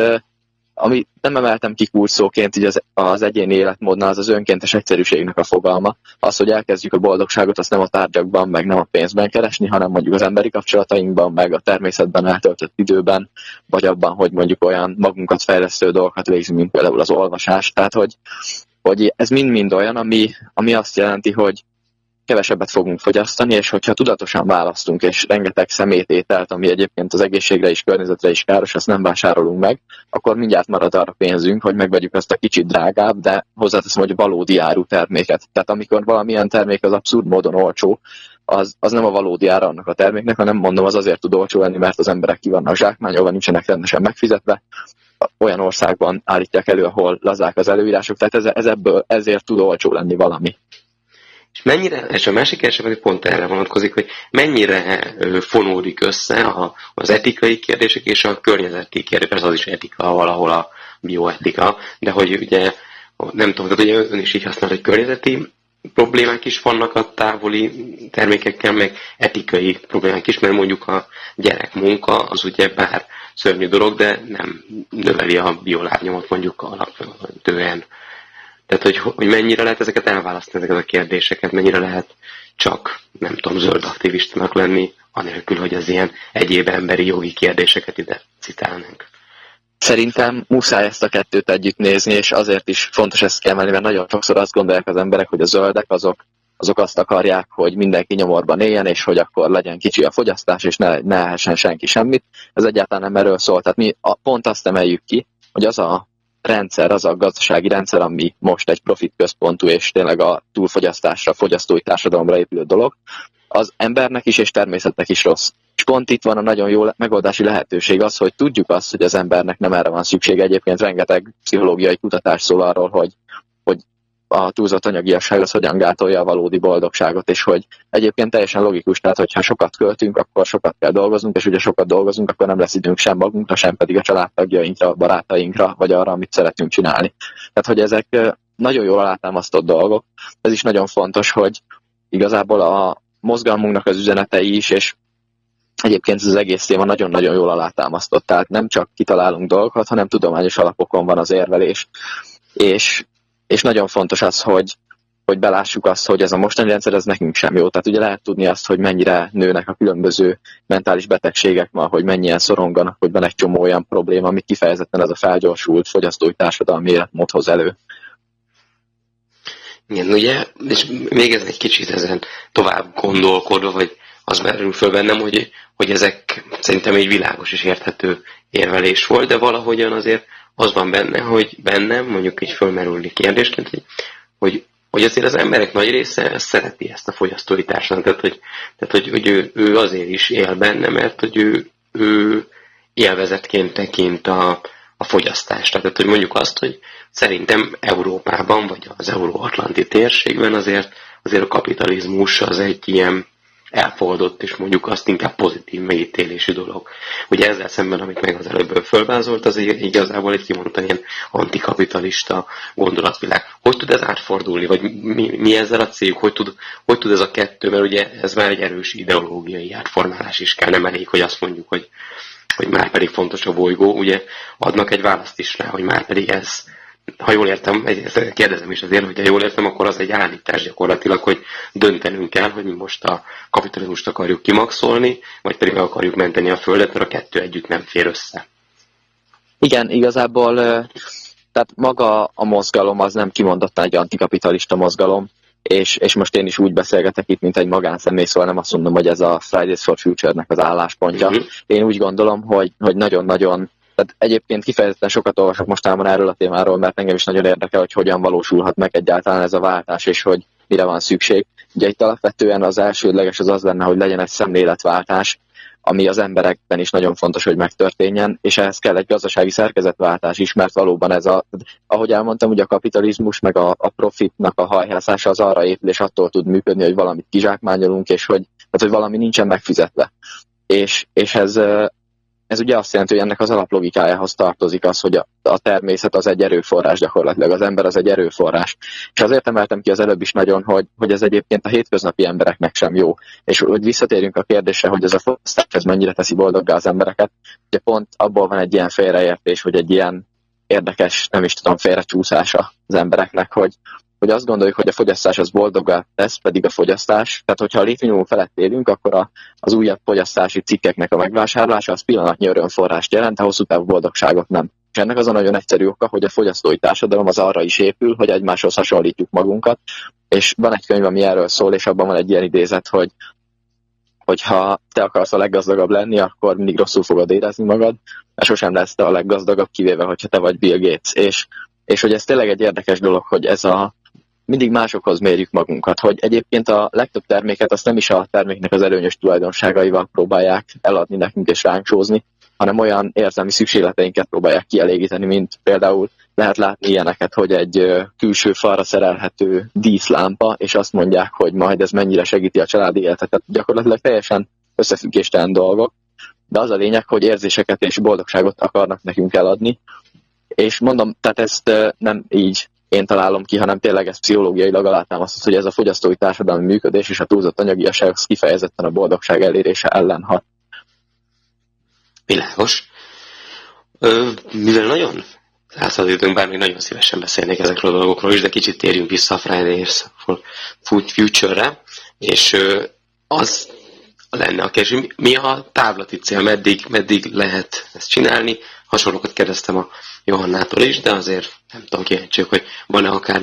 ami nem emeltem ki kulcsszóként így az, az egyéni életmódnál, az az önkéntes egyszerűségnek a fogalma. Az, hogy elkezdjük a boldogságot, azt nem a tárgyakban, meg nem a pénzben keresni, hanem mondjuk az emberi kapcsolatainkban, meg a természetben eltöltött időben, vagy abban, hogy mondjuk olyan magunkat fejlesztő dolgokat végzünk, mint például az olvasás. Tehát, hogy, hogy ez mind-mind olyan, ami, ami azt jelenti, hogy kevesebbet fogunk fogyasztani, és hogyha tudatosan választunk, és rengeteg szemétételt, ami egyébként az egészségre és környezetre is káros, azt nem vásárolunk meg, akkor mindjárt marad arra pénzünk, hogy megvegyük azt a kicsit drágább, de hozzáteszem, hogy valódi áru terméket. Tehát amikor valamilyen termék az abszurd módon olcsó, az, az nem a valódi ára annak a terméknek, hanem mondom, az azért tud olcsó lenni, mert az emberek ki vannak zsákmányolva, nincsenek rendesen megfizetve, olyan országban állítják elő, ahol lazák az előírások, tehát ez, ez ebből ezért tud olcsó lenni valami. És mennyire, és a másik kérdés pedig pont erre vonatkozik, hogy mennyire fonódik össze a, az etikai kérdések és a környezeti kérdések, persze az is etika, valahol a bioetika, de hogy ugye, nem tudom, tehát ugye ön is így használ, hogy környezeti problémák is vannak a távoli termékekkel, meg etikai problémák is, mert mondjuk a gyerekmunka az ugye bár szörnyű dolog, de nem növeli a biolábnyomot mondjuk alapvetően. Tehát, hogy, hogy mennyire lehet ezeket elválasztani, ezeket a kérdéseket, mennyire lehet csak, nem tudom, zöld aktivistának lenni, anélkül, hogy az ilyen egyéb emberi jogi kérdéseket ide citálnánk. Szerintem muszáj ezt a kettőt együtt nézni, és azért is fontos ezt kiemelni, mert nagyon sokszor azt gondolják az emberek, hogy a zöldek azok, azok azt akarják, hogy mindenki nyomorban éljen, és hogy akkor legyen kicsi a fogyasztás, és ne, ne ehessen senki semmit. Ez egyáltalán nem erről szól. Tehát mi a, pont azt emeljük ki, hogy az a rendszer, az a gazdasági rendszer, ami most egy profit központú és tényleg a túlfogyasztásra, fogyasztói társadalomra épülő dolog, az embernek is és természetnek is rossz. És pont itt van a nagyon jó megoldási lehetőség az, hogy tudjuk azt, hogy az embernek nem erre van szüksége. Egyébként rengeteg pszichológiai kutatás szól arról, hogy, hogy a túlzott anyagiasság az hogyan gátolja a valódi boldogságot, és hogy egyébként teljesen logikus, tehát hogyha sokat költünk, akkor sokat kell dolgoznunk, és ugye sokat dolgozunk, akkor nem lesz időnk sem magunkra, sem pedig a családtagjainkra, barátainkra, vagy arra, amit szeretünk csinálni. Tehát, hogy ezek nagyon jól alátámasztott dolgok. Ez is nagyon fontos, hogy igazából a mozgalmunknak az üzenetei is, és Egyébként ez az egész téma nagyon-nagyon jól alátámasztott, tehát nem csak kitalálunk dolgokat, hanem tudományos alapokon van az érvelés. És, és nagyon fontos az, hogy, hogy belássuk azt, hogy ez a mostani rendszer, ez nekünk sem jó. Tehát ugye lehet tudni azt, hogy mennyire nőnek a különböző mentális betegségek ma, hogy mennyien szoronganak, hogy van egy csomó olyan probléma, ami kifejezetten ez a felgyorsult fogyasztói társadalmi életmód hoz elő. Igen, ugye, és még ez egy kicsit ezen tovább gondolkodva, vagy az merül föl bennem, hogy, hogy ezek szerintem egy világos és érthető érvelés volt, de valahogyan azért az van benne, hogy bennem mondjuk egy fölmerülni kérdésként, hogy, hogy, hogy azért az emberek nagy része szereti ezt a fogyasztói társadalmat, tehát hogy, tehát, hogy, hogy ő, ő azért is él benne, mert hogy ő, ő élvezetként tekint a, a fogyasztást. Tehát, hogy mondjuk azt, hogy szerintem Európában, vagy az euróatlanti térségben azért, azért a kapitalizmus az egy ilyen elfogadott, és mondjuk azt inkább pozitív megítélésű dolog. Ugye ezzel szemben, amit meg az előbb fölvázolt, az igazából egy kimondottan ilyen antikapitalista gondolatvilág. Hogy tud ez átfordulni, vagy mi, mi ezzel a céljuk, hogy tud, hogy tud ez a kettő, mert ugye ez már egy erős ideológiai átformálás is kell, nem elég, hogy azt mondjuk, hogy, hogy már pedig fontos a bolygó, ugye adnak egy választ is rá, hogy már pedig ez, ha jól értem, ezt kérdezem is azért, hogyha jól értem, akkor az egy állítás gyakorlatilag, hogy döntenünk kell, hogy mi most a kapitalizmust akarjuk kimaxolni, vagy pedig akarjuk menteni a Földet, mert a kettő együtt nem fér össze. Igen, igazából tehát maga a mozgalom az nem kimondottan egy antikapitalista mozgalom, és, és most én is úgy beszélgetek itt, mint egy magánszemély, szóval nem azt mondom, hogy ez a Fridays for Future-nek az álláspontja. Uh-huh. Én úgy gondolom, hogy, hogy nagyon-nagyon tehát egyébként kifejezetten sokat olvasok mostában erről a témáról, mert engem is nagyon érdekel, hogy hogyan valósulhat meg egyáltalán ez a váltás, és hogy mire van szükség. Ugye itt alapvetően az elsődleges az az lenne, hogy legyen egy szemléletváltás, ami az emberekben is nagyon fontos, hogy megtörténjen, és ehhez kell egy gazdasági szerkezetváltás is, mert valóban ez a, ahogy elmondtam, ugye a kapitalizmus meg a, a profitnak a hajhászása az arra épül, és attól tud működni, hogy valamit kizsákmányolunk, és hogy, tehát, hogy valami nincsen megfizetve. És, és ez, ez ugye azt jelenti, hogy ennek az alaplogikájához tartozik az, hogy a, a természet az egy erőforrás gyakorlatilag, az ember az egy erőforrás. És azért emeltem ki az előbb is nagyon, hogy, hogy ez egyébként a hétköznapi embereknek sem jó. És hogy visszatérjünk a kérdésre, hogy ez a fogyasztás ez mennyire teszi boldoggá az embereket, ugye pont abból van egy ilyen félreértés, hogy egy ilyen érdekes, nem is tudom, félrecsúszása az embereknek, hogy, hogy azt gondoljuk, hogy a fogyasztás az boldogá tesz, pedig a fogyasztás. Tehát, hogyha a létminimum felett élünk, akkor a, az újabb fogyasztási cikkeknek a megvásárlása az pillanatnyi örömforrást jelent, a hosszú távú boldogságot nem. És ennek az a nagyon egyszerű oka, hogy a fogyasztói társadalom az arra is épül, hogy egymáshoz hasonlítjuk magunkat. És van egy könyv, ami erről szól, és abban van egy ilyen idézet, hogy hogyha te akarsz a leggazdagabb lenni, akkor mindig rosszul fogod érezni magad, mert sosem lesz te a leggazdagabb, kivéve, hogyha te vagy Bill Gates. És, és hogy ez tényleg egy érdekes dolog, hogy ez a, mindig másokhoz mérjük magunkat, hogy egyébként a legtöbb terméket azt nem is a terméknek az előnyös tulajdonságaival próbálják eladni nekünk és ránk hanem olyan érzelmi szükségleteinket próbálják kielégíteni, mint például lehet látni ilyeneket, hogy egy külső falra szerelhető díszlámpa, és azt mondják, hogy majd ez mennyire segíti a családi életet. Tehát gyakorlatilag teljesen összefüggéstelen dolgok, de az a lényeg, hogy érzéseket és boldogságot akarnak nekünk eladni, és mondom, tehát ezt nem így én találom ki, hanem tényleg ez pszichológiailag alátámasztott, hogy ez a fogyasztói társadalmi működés és a túlzott anyagiaság az kifejezetten a boldogság elérése ellen hat. Világos. Mivel nagyon az időnk, bár még nagyon szívesen beszélnék ezekről a dolgokról is, de kicsit térjünk vissza a Fridays for Future-re, és ö, az lenne a kérdés, mi a távlati cél, meddig, meddig lehet ezt csinálni, hasonlókat kérdeztem a Johannától is, de azért nem tudom, kíváncsiak, hogy van-e akár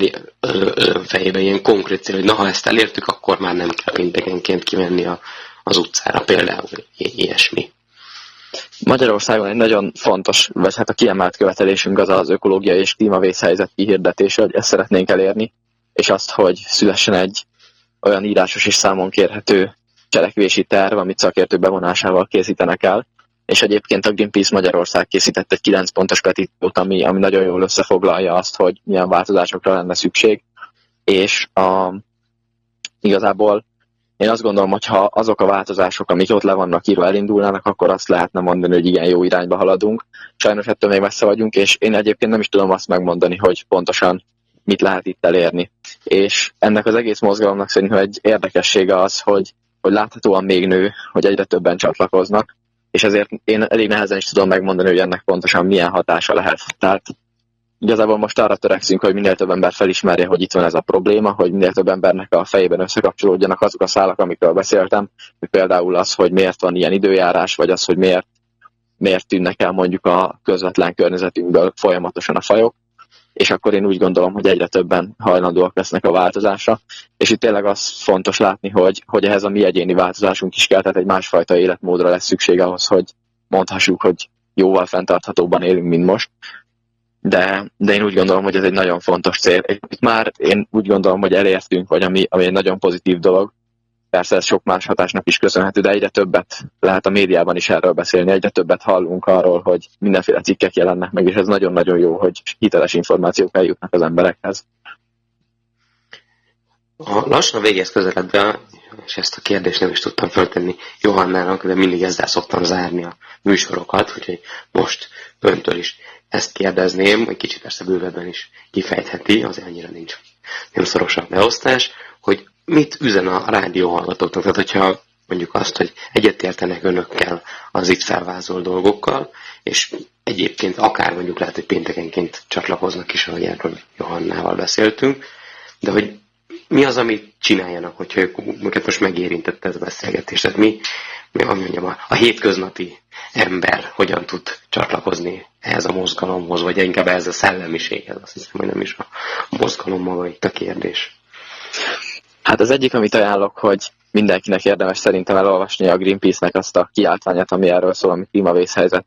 fejében ilyen konkrét cél, hogy na, ha ezt elértük, akkor már nem kell mindenként kimenni a, az utcára, például ilyesmi. Magyarországon egy nagyon fontos, vagy hát a kiemelt követelésünk az az ökológiai és klímavészhelyzet kihirdetése, hogy ezt szeretnénk elérni, és azt, hogy szülessen egy olyan írásos és számon kérhető cselekvési terv, amit szakértő bevonásával készítenek el, és egyébként a Greenpeace Magyarország készített egy 9 pontos petíciót, ami, ami nagyon jól összefoglalja azt, hogy milyen változásokra lenne szükség, és a, igazából én azt gondolom, hogy ha azok a változások, amik ott le vannak írva, elindulnának, akkor azt lehetne mondani, hogy igen, jó irányba haladunk. Sajnos ettől még messze vagyunk, és én egyébként nem is tudom azt megmondani, hogy pontosan mit lehet itt elérni. És ennek az egész mozgalomnak szerintem egy érdekessége az, hogy, hogy láthatóan még nő, hogy egyre többen csatlakoznak, és ezért én elég nehezen is tudom megmondani, hogy ennek pontosan milyen hatása lehet. Tehát igazából most arra törekszünk, hogy minél több ember felismerje, hogy itt van ez a probléma, hogy minél több embernek a fejében összekapcsolódjanak azok a szálak, amikről beszéltem, például az, hogy miért van ilyen időjárás, vagy az, hogy miért, miért tűnnek el mondjuk a közvetlen környezetünkből folyamatosan a fajok, és akkor én úgy gondolom, hogy egyre többen hajlandóak lesznek a változásra, és itt tényleg az fontos látni, hogy, hogy ehhez a mi egyéni változásunk is kell, tehát egy másfajta életmódra lesz szükség ahhoz, hogy mondhassuk, hogy jóval fenntarthatóban élünk, mint most, de, de én úgy gondolom, hogy ez egy nagyon fontos cél. Itt már én úgy gondolom, hogy elértünk, vagy ami, ami egy nagyon pozitív dolog, Persze ez sok más hatásnak is köszönhető, de egyre többet lehet a médiában is erről beszélni, egyre többet hallunk arról, hogy mindenféle cikkek jelennek meg, és ez nagyon-nagyon jó, hogy hiteles információk eljutnak az emberekhez. A lassan végéhez közeledve, és ezt a kérdést nem is tudtam föltenni Johannának, de mindig ezzel szoktam zárni a műsorokat, úgyhogy most öntől is ezt kérdezném, hogy kicsit persze bővebben is kifejtheti, azért annyira nincs nem szorosabb beosztás, hogy mit üzen a rádió hallgatóknak? Tehát, hogyha mondjuk azt, hogy egyetértenek önökkel az X vázol dolgokkal, és egyébként akár mondjuk lehet, hogy péntekenként csatlakoznak is, ahogy erről Johannával beszéltünk, de hogy mi az, amit csináljanak, hogyha ők, őket most megérintette ez a beszélgetés. Tehát mi, mi mondjam, a, a hétköznapi ember hogyan tud csatlakozni ehhez a mozgalomhoz, vagy inkább ehhez a szellemiséghez. Azt hiszem, hogy nem is a mozgalom maga itt a kérdés. Hát az egyik, amit ajánlok, hogy mindenkinek érdemes szerintem elolvasni a Greenpeace-nek azt a kiáltványát, ami erről szól, ami klímavészhelyzet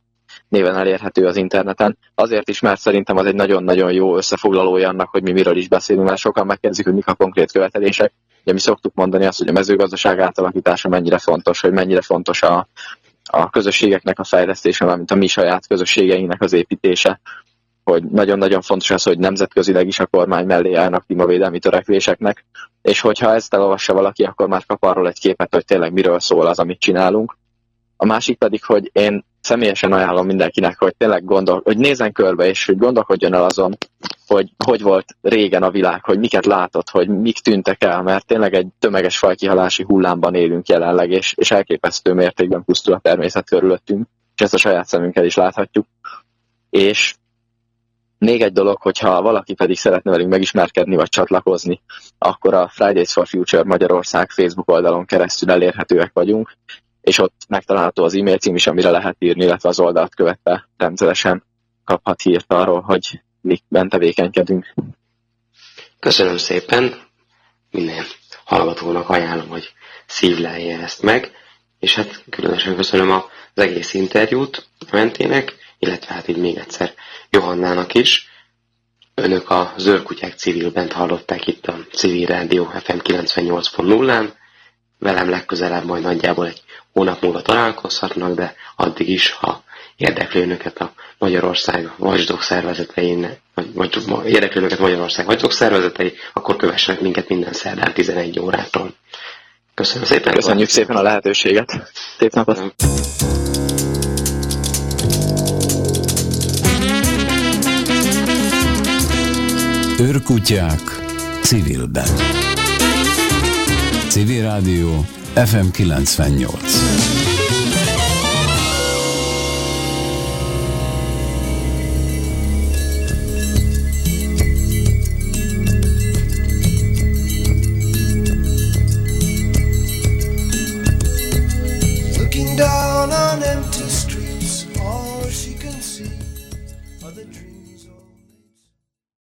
néven elérhető az interneten. Azért is, mert szerintem az egy nagyon-nagyon jó összefoglalója annak, hogy mi miről is beszélünk, mert sokan megkérdezik, hogy mik a konkrét követelések. Ugye mi szoktuk mondani azt, hogy a mezőgazdaság átalakítása mennyire fontos, hogy mennyire fontos a, a közösségeknek a fejlesztése, valamint a mi saját közösségeinknek az építése, hogy nagyon-nagyon fontos az, hogy nemzetközileg is a kormány mellé állnak klímavédelmi törekvéseknek, és hogyha ezt elolvassa valaki, akkor már kap arról egy képet, hogy tényleg miről szól az, amit csinálunk. A másik pedig, hogy én személyesen ajánlom mindenkinek, hogy tényleg gondol, hogy nézzen körbe, és hogy gondolkodjon el azon, hogy hogy volt régen a világ, hogy miket látott, hogy mik tűntek el, mert tényleg egy tömeges fajkihalási hullámban élünk jelenleg, és, és elképesztő mértékben pusztul a természet körülöttünk, és ezt a saját szemünkkel is láthatjuk. És még egy dolog, hogyha valaki pedig szeretne velünk megismerkedni vagy csatlakozni, akkor a Fridays for Future Magyarország Facebook oldalon keresztül elérhetőek vagyunk, és ott megtalálható az e-mail cím is, amire lehet írni, illetve az oldalt követve rendszeresen kaphat hírt arról, hogy mikben tevékenykedünk. Köszönöm szépen, minden hallgatónak ajánlom, hogy szívlelje ezt meg, és hát különösen köszönöm az egész interjút Mentének, illetve hát így még egyszer Johannának is. Önök a Zöldkutyák civilben hallották itt a Civil Rádió FM 98.0-án. Velem legközelebb majd nagyjából egy hónap múlva találkozhatnak, de addig is, ha érdekli önöket a Magyarország vagydok szervezetein, vagy, vagy érdekli önöket Magyarország vagydok szervezetei, akkor kövessenek minket minden szerdán 11 órától. Köszönöm szépen. Köszönjük szépen a lehetőséget. Szép napot. Őrkutyák civilben. Civil Rádió FM 98.